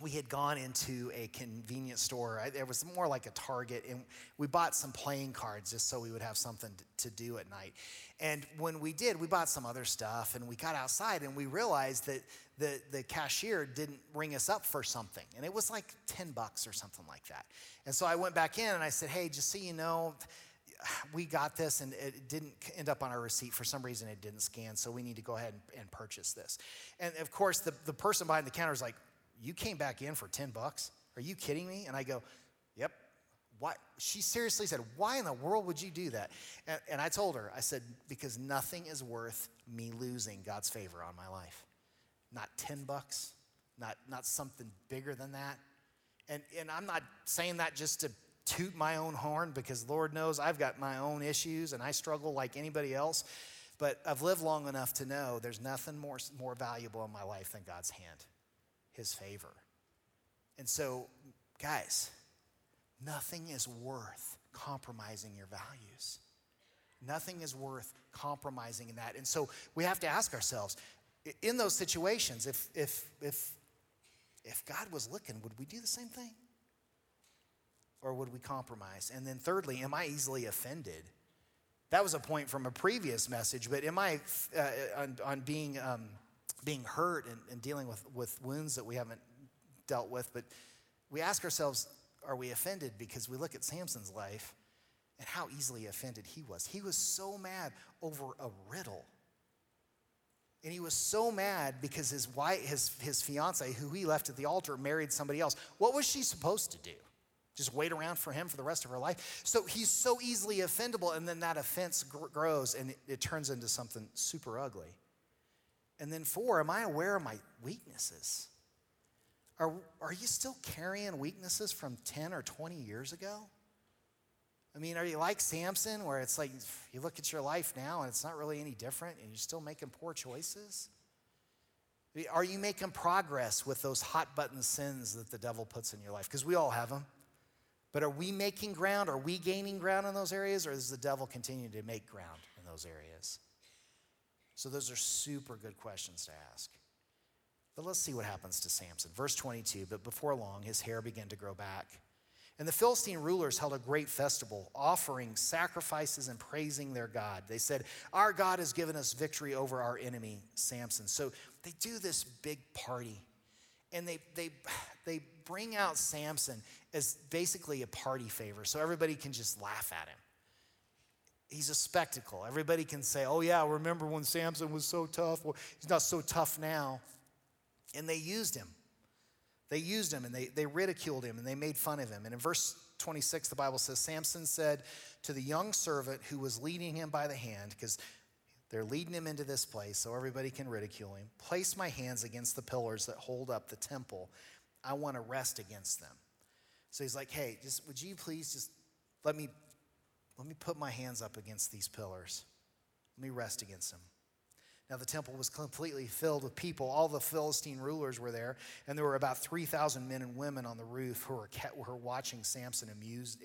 D: we had gone into a convenience store. It was more like a Target, and we bought some playing cards just so we would have something to do at night. And when we did, we bought some other stuff, and we got outside, and we realized that the, the cashier didn't ring us up for something, and it was like 10 bucks or something like that. And so I went back in and I said, Hey, just so you know, we got this and it didn't end up on our receipt. For some reason, it didn't scan, so we need to go ahead and, and purchase this. And of course, the, the person behind the counter is like, You came back in for 10 bucks? Are you kidding me? And I go, Yep. Why? She seriously said, Why in the world would you do that? And, and I told her, I said, Because nothing is worth me losing God's favor on my life. Not 10 bucks, not, not something bigger than that. And, and I'm not saying that just to toot my own horn because Lord knows I've got my own issues and I struggle like anybody else. But I've lived long enough to know there's nothing more, more valuable in my life than God's hand, His favor. And so, guys, nothing is worth compromising your values. Nothing is worth compromising in that. And so we have to ask ourselves in those situations, if, if, if, if God was looking, would we do the same thing? or would we compromise? And then, thirdly, am I easily offended? That was a point from a previous message, but am I uh, on, on, being, um, being hurt and, and dealing with, with wounds that we haven't dealt with? But we ask ourselves, are we offended? Because we look at Samson's life and how easily offended he was. He was so mad over a riddle. And he was so mad because his wife, his, his fiance, who he left at the altar, married somebody else. What was she supposed to do? Just wait around for him for the rest of her life. So he's so easily offendable, and then that offense gr- grows and it, it turns into something super ugly. And then, four, am I aware of my weaknesses? Are, are you still carrying weaknesses from 10 or 20 years ago? I mean, are you like Samson, where it's like you look at your life now and it's not really any different and you're still making poor choices? Are you making progress with those hot button sins that the devil puts in your life? Because we all have them. But are we making ground? Are we gaining ground in those areas? Or is the devil continuing to make ground in those areas? So, those are super good questions to ask. But let's see what happens to Samson. Verse 22 But before long, his hair began to grow back. And the Philistine rulers held a great festival, offering sacrifices and praising their God. They said, Our God has given us victory over our enemy, Samson. So they do this big party and they, they, they bring out Samson as basically a party favor so everybody can just laugh at him. He's a spectacle. Everybody can say, oh, yeah, I remember when Samson was so tough? Well, he's not so tough now. And they used him. They used him and they, they ridiculed him and they made fun of him. And in verse 26, the Bible says, Samson said to the young servant who was leading him by the hand, because they're leading him into this place so everybody can ridicule him. Place my hands against the pillars that hold up the temple. I want to rest against them. So he's like, hey, just would you please just let me let me put my hands up against these pillars. Let me rest against them. Now, the temple was completely filled with people. All the Philistine rulers were there, and there were about 3,000 men and women on the roof who were, who were watching Samson amused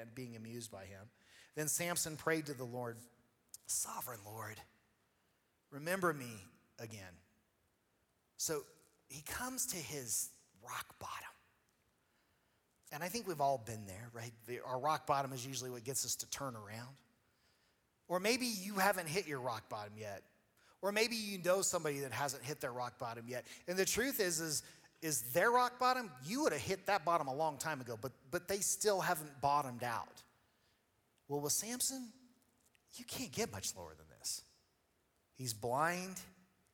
D: and being amused by him. Then Samson prayed to the Lord Sovereign Lord, remember me again. So he comes to his rock bottom. And I think we've all been there, right? Our rock bottom is usually what gets us to turn around. Or maybe you haven't hit your rock bottom yet. Or maybe you know somebody that hasn't hit their rock bottom yet. And the truth is, is, is their rock bottom, you would have hit that bottom a long time ago, but, but they still haven't bottomed out. Well, with Samson, you can't get much lower than this. He's blind,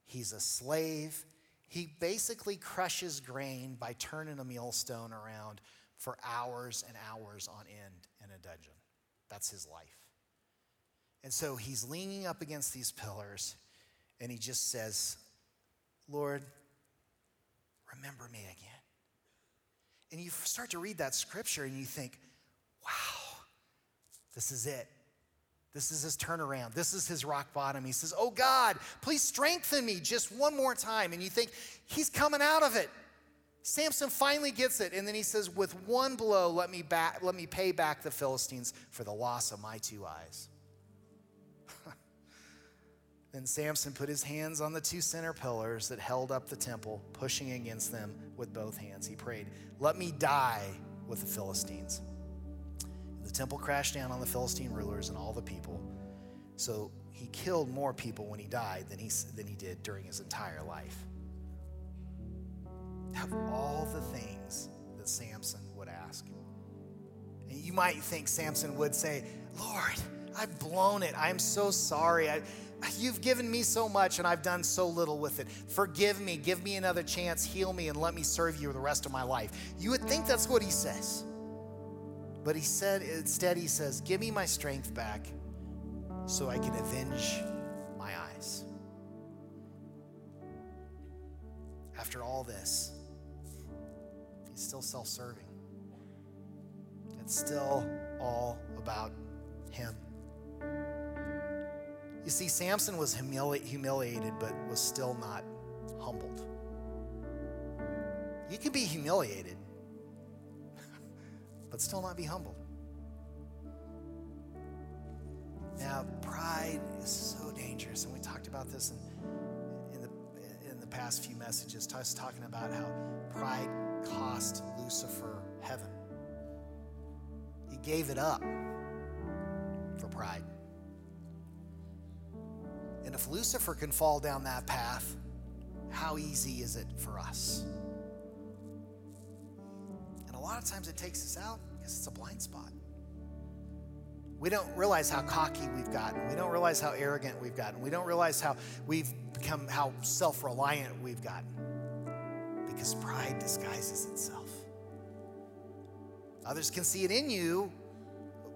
D: he's a slave. He basically crushes grain by turning a millstone around for hours and hours on end in a dungeon. That's his life. And so he's leaning up against these pillars and he just says, Lord, remember me again. And you start to read that scripture and you think, wow, this is it. This is his turnaround. This is his rock bottom. He says, Oh God, please strengthen me just one more time. And you think, he's coming out of it. Samson finally gets it. And then he says, With one blow, let me, back, let me pay back the Philistines for the loss of my two eyes. then Samson put his hands on the two center pillars that held up the temple, pushing against them with both hands. He prayed, Let me die with the Philistines. The temple crashed down on the Philistine rulers and all the people. So he killed more people when he died than he, than he did during his entire life. Of all the things that Samson would ask. And you might think Samson would say, Lord, I've blown it. I'm so sorry. I, you've given me so much and I've done so little with it. Forgive me. Give me another chance. Heal me and let me serve you the rest of my life. You would think that's what he says. But he said, instead, he says, Give me my strength back so I can avenge my eyes. After all this, he's still self serving. It's still all about him. You see, Samson was humili- humiliated, but was still not humbled. You can be humiliated but still not be humbled. Now, pride is so dangerous, and we talked about this in, in, the, in the past few messages, us talking about how pride cost Lucifer heaven. He gave it up for pride. And if Lucifer can fall down that path, how easy is it for us? And a lot of times it takes us out because it's a blind spot. We don't realize how cocky we've gotten. We don't realize how arrogant we've gotten. We don't realize how we've become, how self reliant we've gotten because pride disguises itself. Others can see it in you,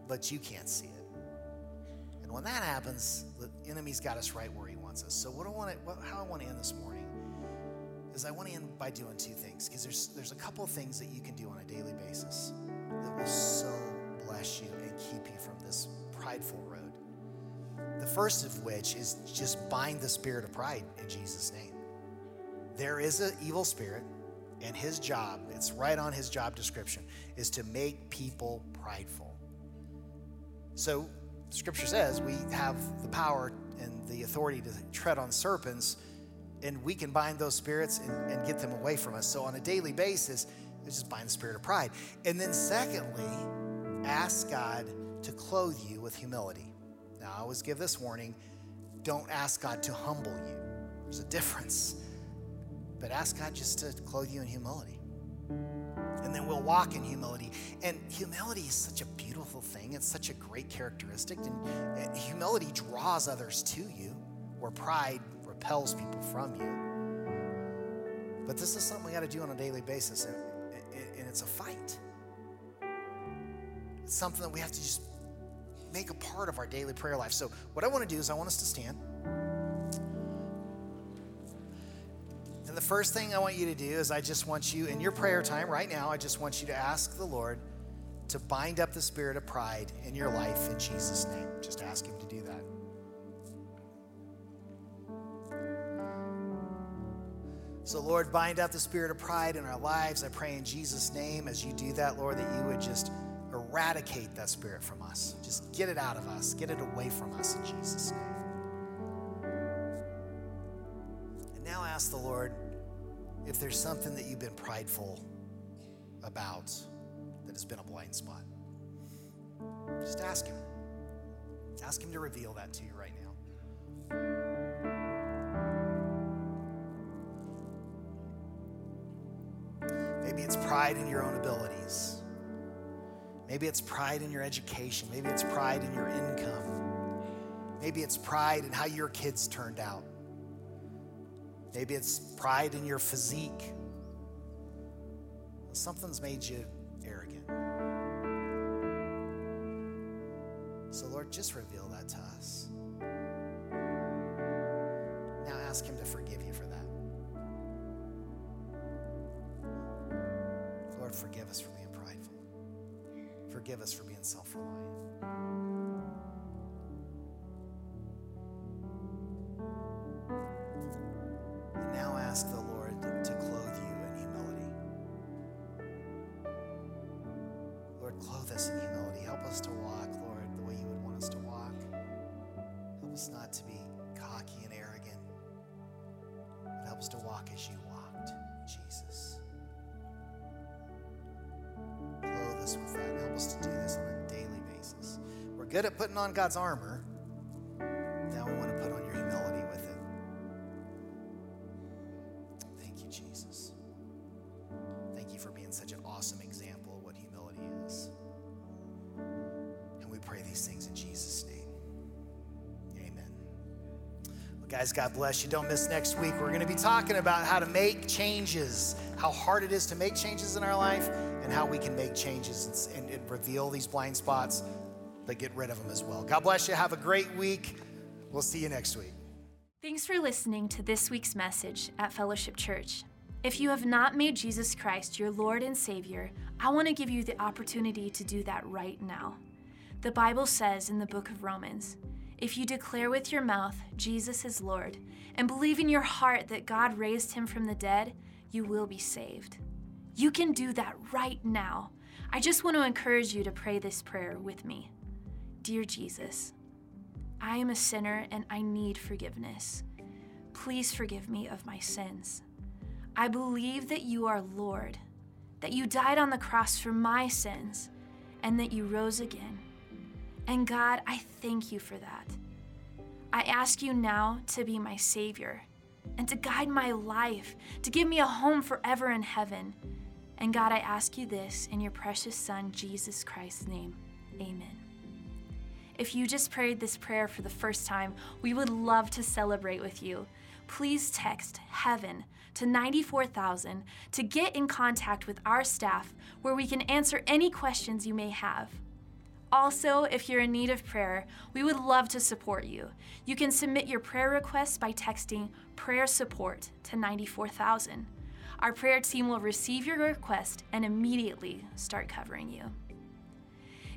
D: but you can't see it. And when that happens, the enemy's got us right where he wants us. So, what I want to, how I want to end this morning is I want to end by doing two things because there's there's a couple of things that you can do on a daily basis that will so bless you and keep you from this prideful road. The first of which is just bind the spirit of pride in Jesus' name. There is an evil spirit, and his job, it's right on his job description, is to make people prideful. So, scripture says we have the power and the authority to tread on serpents and we can bind those spirits and, and, get them away from us. So on a daily basis, it's just bind the spirit of pride. And then secondly, ask God to clothe you with humility. Now I always give this warning, don't ask God to humble you. There's a difference. But ask God just to clothe you in humility. And then we'll walk in humility. And humility is such a beautiful thing. It's such a great characteristic. And humility draws others to you, where pride repels people from you. But this is something we got to do on a daily basis, and, and it's a fight. It's something that we have to just make a part of our daily prayer life. So, what I want to do is, I want us to stand. And the first thing I want you to do is, I just want you, in your prayer time right now, I just want you to ask the Lord to bind up the spirit of pride in your life in Jesus' name. Just ask Him to do that. So, Lord, bind up the spirit of pride in our lives. I pray in Jesus' name as you do that, Lord, that you would just eradicate that spirit from us. Just get it out of us, get it away from us in Jesus' name. Ask the Lord if there's something that you've been prideful about that has been a blind spot. Just ask Him. Ask Him to reveal that to you right now. Maybe it's pride in your own abilities. Maybe it's pride in your education. Maybe it's pride in your income. Maybe it's pride in how your kids turned out. Maybe it's pride in your physique. Something's made you arrogant. So, Lord, just reveal that to us. Now ask Him to forgive you for that. Lord, forgive us for being prideful. Forgive us for being self reliant. Putting on God's armor. Now we want to put on your humility with it. Thank you, Jesus. Thank you for being such an awesome example of what humility is. And we pray these things in Jesus' name. Amen. Well, guys, God bless you. Don't miss next week. We're going to be talking about how to make changes, how hard it is to make changes in our life, and how we can make changes and, and, and reveal these blind spots, but get rid of them as well. God bless you. Have a great week. We'll see you next week.
B: Thanks for listening to this week's message at Fellowship Church. If you have not made Jesus Christ your Lord and Savior, I want to give you the opportunity to do that right now. The Bible says in the book of Romans if you declare with your mouth Jesus is Lord and believe in your heart that God raised him from the dead, you will be saved. You can do that right now. I just want to encourage you to pray this prayer with me. Dear Jesus, I am a sinner and I need forgiveness. Please forgive me of my sins. I believe that you are Lord, that you died on the cross for my sins, and that you rose again. And God, I thank you for that. I ask you now to be my Savior and to guide my life, to give me a home forever in heaven. And God, I ask you this in your precious Son, Jesus Christ's name. Amen. If you just prayed this prayer for the first time, we would love to celebrate with you. Please text heaven to 94,000 to get in contact with our staff where we can answer any questions you may have. Also, if you're in need of prayer, we would love to support you. You can submit your prayer requests by texting prayer support to 94,000. Our prayer team will receive your request and immediately start covering you.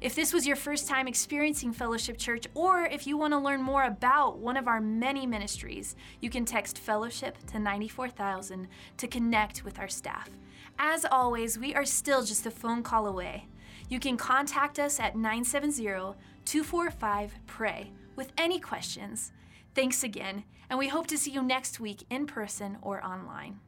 B: If this was your first time experiencing Fellowship Church, or if you want to learn more about one of our many ministries, you can text Fellowship to 94,000 to connect with our staff. As always, we are still just a phone call away. You can contact us at 970 245 PRAY with any questions. Thanks again, and we hope to see you next week in person or online.